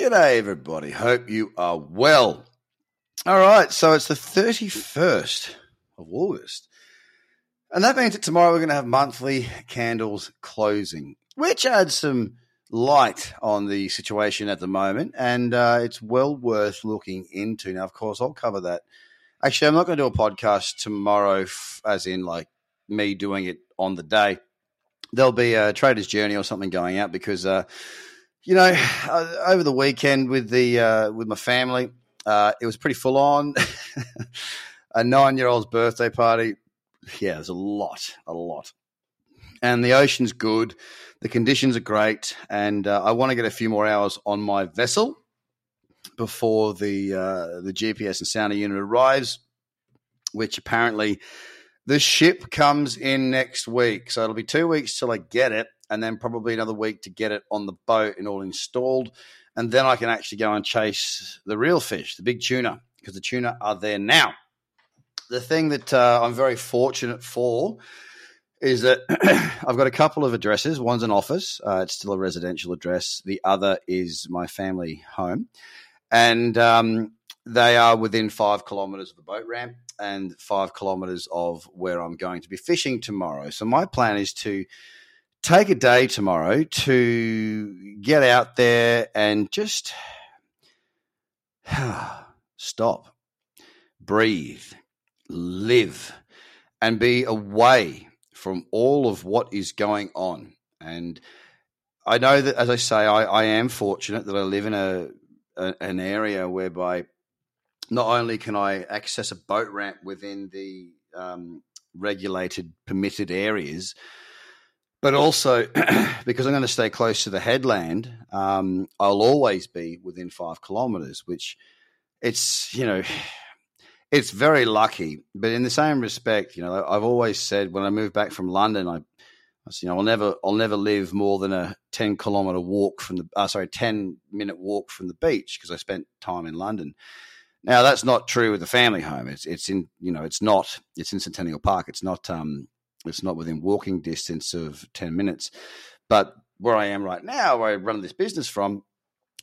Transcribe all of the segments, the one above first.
G'day, everybody. Hope you are well. All right, so it's the 31st of August. And that means that tomorrow we're going to have monthly candles closing, which adds some light on the situation at the moment. And uh, it's well worth looking into. Now, of course, I'll cover that. Actually, I'm not going to do a podcast tomorrow, as in like me doing it on the day. There'll be a trader's journey or something going out because, uh, you know, over the weekend with the uh, with my family, uh, it was pretty full on. a nine year old's birthday party. Yeah, there's a lot, a lot. And the ocean's good. The conditions are great. And uh, I want to get a few more hours on my vessel before the uh, the GPS and sounder unit arrives, which apparently the ship comes in next week. So it'll be two weeks till I get it, and then probably another week to get it on the boat and all installed. And then I can actually go and chase the real fish, the big tuna, because the tuna are there now. The thing that uh, I'm very fortunate for is that I've got a couple of addresses. One's an office, uh, it's still a residential address. The other is my family home. And um, they are within five kilometres of the boat ramp and five kilometres of where I'm going to be fishing tomorrow. So my plan is to take a day tomorrow to get out there and just stop, breathe, live, and be away from all of what is going on. And I know that, as I say, I, I am fortunate that I live in a, a, an area whereby not only can I access a boat ramp within the um, regulated, permitted areas, but also because I'm going to stay close to the headland, um, I'll always be within five kilometres, which it's you know it's very lucky. But in the same respect, you know, I've always said when I moved back from London, I, I you know, I'll never, I'll never live more than a ten kilometre walk from the, uh, sorry, ten minute walk from the beach because I spent time in London. Now that's not true with the family home. It's it's in you know it's not it's in Centennial Park. It's not um it's not within walking distance of ten minutes, but where I am right now, where I run this business from,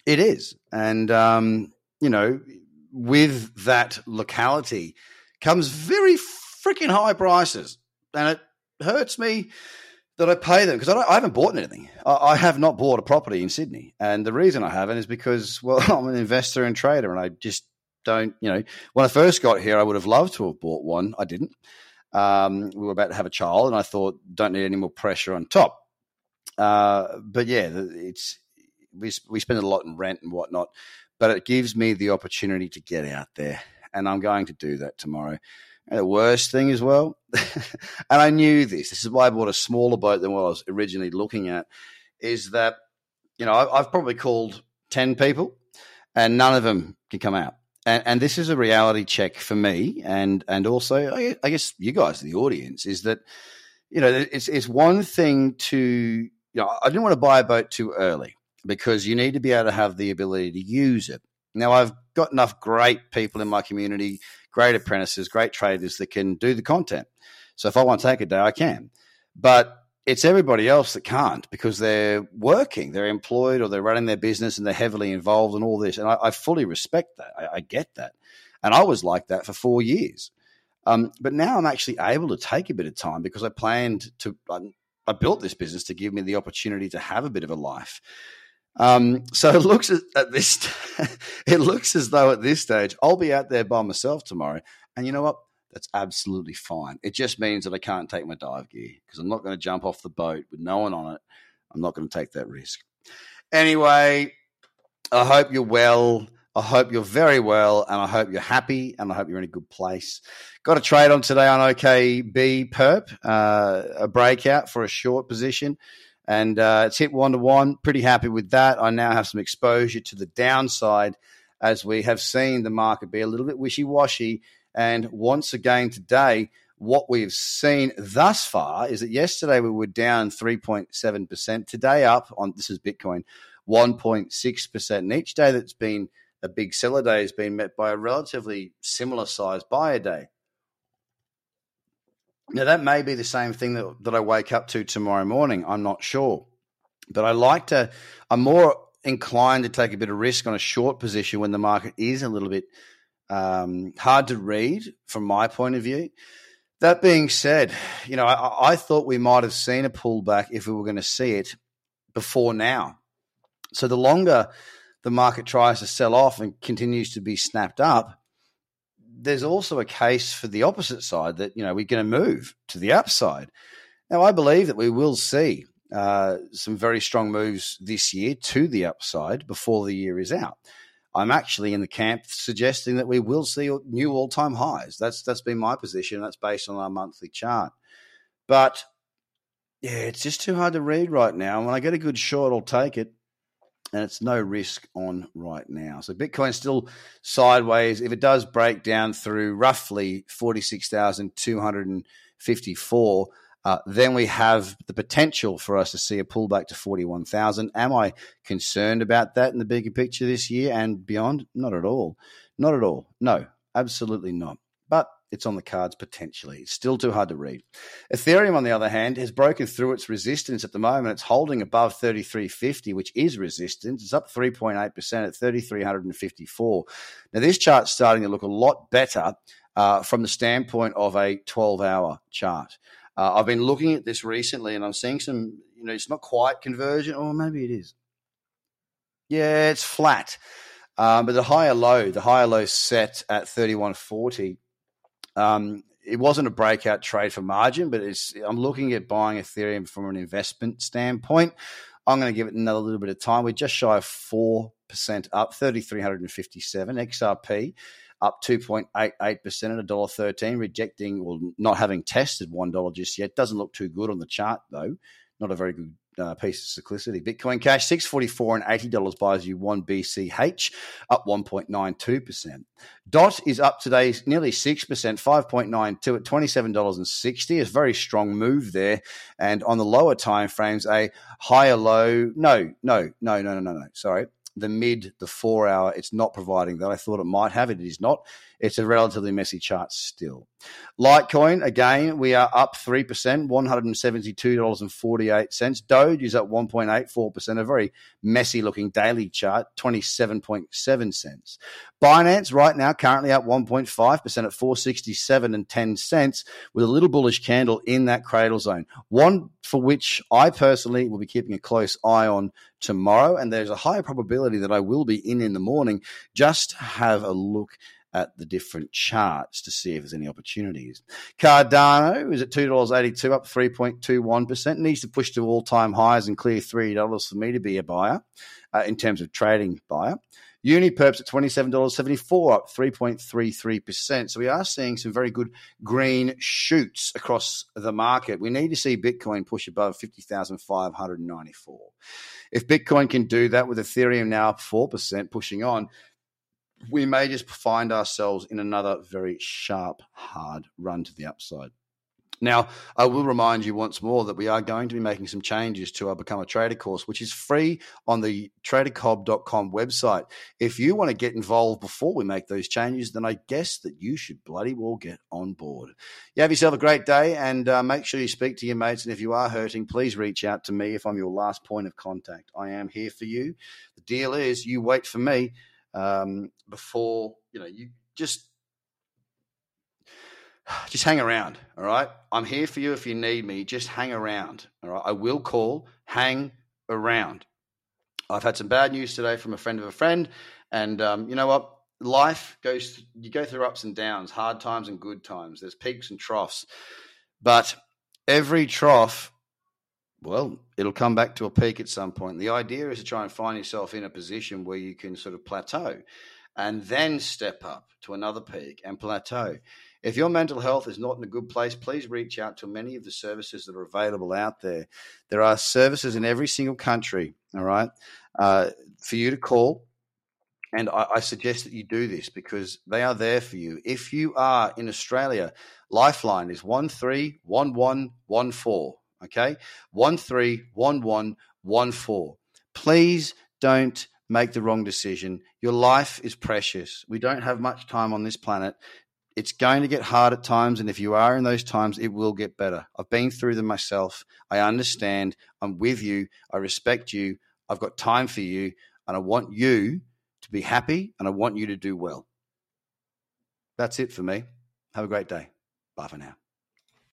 it is. And um, you know, with that locality comes very freaking high prices, and it hurts me that I pay them because I, I, haven't bought anything. I, I, have not bought a property in Sydney, and the reason I haven't is because well, I'm an investor and trader, and I just don't, you know, when I first got here, I would have loved to have bought one. I didn't. Um, we were about to have a child, and I thought, don't need any more pressure on top. Uh, but yeah, it's we we spend a lot in rent and whatnot, but it gives me the opportunity to get out there, and I'm going to do that tomorrow. And the worst thing as well, and I knew this. This is why I bought a smaller boat than what I was originally looking at. Is that you know I've probably called ten people, and none of them can come out and, and, this is a reality check for me, and and also I, guess you guys, the audience, is that you know it's it's one thing to you know I didn't want to buy a boat too early because you need to be able to have the ability to use it. Now I've got enough great people in my community, great apprentices, great traders that can do the content. So if I want to take a day, I can. But it's everybody else that can't because they're working, they're employed, or they're running their business and they're heavily involved in all this. And I, I fully respect that. I, I, get that. And I was like that for four years. Um, but now I'm actually able to take a bit of time because I planned to, I, I built this business to give me the opportunity to have a bit of a life. Um, so it looks at this, it looks as though at this stage I'll be out there by myself tomorrow. And you know what? That's absolutely fine. It just means that I can't take my dive gear because I'm not going to jump off the boat with no one on it. I'm not going to take that risk. Anyway, I hope you're well. I hope you're very well, and I hope you're happy, and I hope you're in a good place. Got a trade on today on OKB Perp, uh, a breakout for a short position, and uh, it's hit one to one. Pretty happy with that. I now have some exposure to the downside as we have seen the market be a little bit wishy washy and once again today, what we've seen thus far is that yesterday we were down 3.7%. Today up on this is Bitcoin 1.6%. And each day that's been a big seller day has been met by a relatively similar size buyer day. Now, that may be the same thing that, that I wake up to tomorrow morning. I'm not sure. But I like to, I'm more inclined to take a bit of risk on a short position when the market is a little bit um, hard to read from my point of view. That being said, you know, I, I thought we might have seen a pullback if we were going to see it before now. So the longer the market tries to sell off and continues to be snapped up, there's also a case for the opposite side that, you know, we're going to move to the upside. Now, I believe that we will see uh, some very strong moves this year to the upside before the year is out. I'm actually in the camp suggesting that we will see new all-time highs. That's that's been my position. That's based on our monthly chart. But yeah, it's just too hard to read right now. When I get a good short, I'll take it. And it's no risk on right now. So Bitcoin's still sideways. If it does break down through roughly 46,254, uh, then we have the potential for us to see a pullback to 41,000. Am I concerned about that in the bigger picture this year and beyond? Not at all. Not at all. No, absolutely not. But it's on the cards potentially. It's still too hard to read. Ethereum, on the other hand, has broken through its resistance at the moment. It's holding above 3350, which is resistance. It's up 3.8% at 3354. Now, this chart's starting to look a lot better uh, from the standpoint of a 12 hour chart. Uh, I've been looking at this recently, and I'm seeing some. You know, it's not quite conversion, or maybe it is. Yeah, it's flat, um, but the higher low, the higher low set at 3140. Um, it wasn't a breakout trade for margin, but it's. I'm looking at buying Ethereum from an investment standpoint. I'm going to give it another little bit of time. We're just shy of four percent up, 3,357 XRP up 2.88% at $1.13, rejecting, well, not having tested $1 just yet. Doesn't look too good on the chart, though. Not a very good uh, piece of cyclicity. Bitcoin Cash, 644 and $80 buys you one BCH, up 1.92%. DOT is up today nearly 6%, 5.92 at $27.60. A very strong move there. And on the lower time frames, a higher low. No, no, no, no, no, no, no. Sorry the mid, the four hour, it's not providing that. I thought it might have it. It is not. It's a relatively messy chart still. Litecoin, again, we are up 3%, $172.48. Doge is up 1.84%, a very messy looking daily chart, 27.7 cents. Binance right now currently up 1.5% at 467 and 10 cents with a little bullish candle in that cradle zone. One for which I personally will be keeping a close eye on tomorrow. And there's a higher probability that I will be in in the morning just have a look at the different charts to see if there's any opportunities. Cardano is at $2.82, up 3.21%. Needs to push to all time highs and clear $3 for me to be a buyer uh, in terms of trading buyer. Uniperps at $27.74, up 3.33%. So we are seeing some very good green shoots across the market. We need to see Bitcoin push above 50,594. If Bitcoin can do that with Ethereum now up 4%, pushing on, we may just find ourselves in another very sharp, hard run to the upside. Now, I will remind you once more that we are going to be making some changes to our Become a Trader course, which is free on the tradercobb.com website. If you want to get involved before we make those changes, then I guess that you should bloody well get on board. You have yourself a great day and uh, make sure you speak to your mates. And if you are hurting, please reach out to me if I'm your last point of contact. I am here for you. The deal is you wait for me um, before you know you just just hang around all right? I'm here for you if you need me. Just hang around all right? I will call. Hang around. I've had some bad news today from a friend of a friend and um, you know what? Life goes you go through ups and downs hard times and good times. There's peaks and troughs. But every trough well, it'll come back to a peak at some point. The idea is to try and find yourself in a position where you can sort of plateau and then step up to another peak and plateau. If your mental health is not in a good place, please reach out to many of the services that are available out there. There are services in every single country, all right, uh, for you to call. And I, I suggest that you do this because they are there for you. If you are in Australia, Lifeline is 131114. Okay, one three one one one four. Please don't make the wrong decision. Your life is precious. We don't have much time on this planet. It's going to get hard at times, and if you are in those times, it will get better. I've been through them myself. I understand. I'm with you. I respect you. I've got time for you. and I want you to be happy and I want you to do well. That's it for me. Have a great day. Bye for now.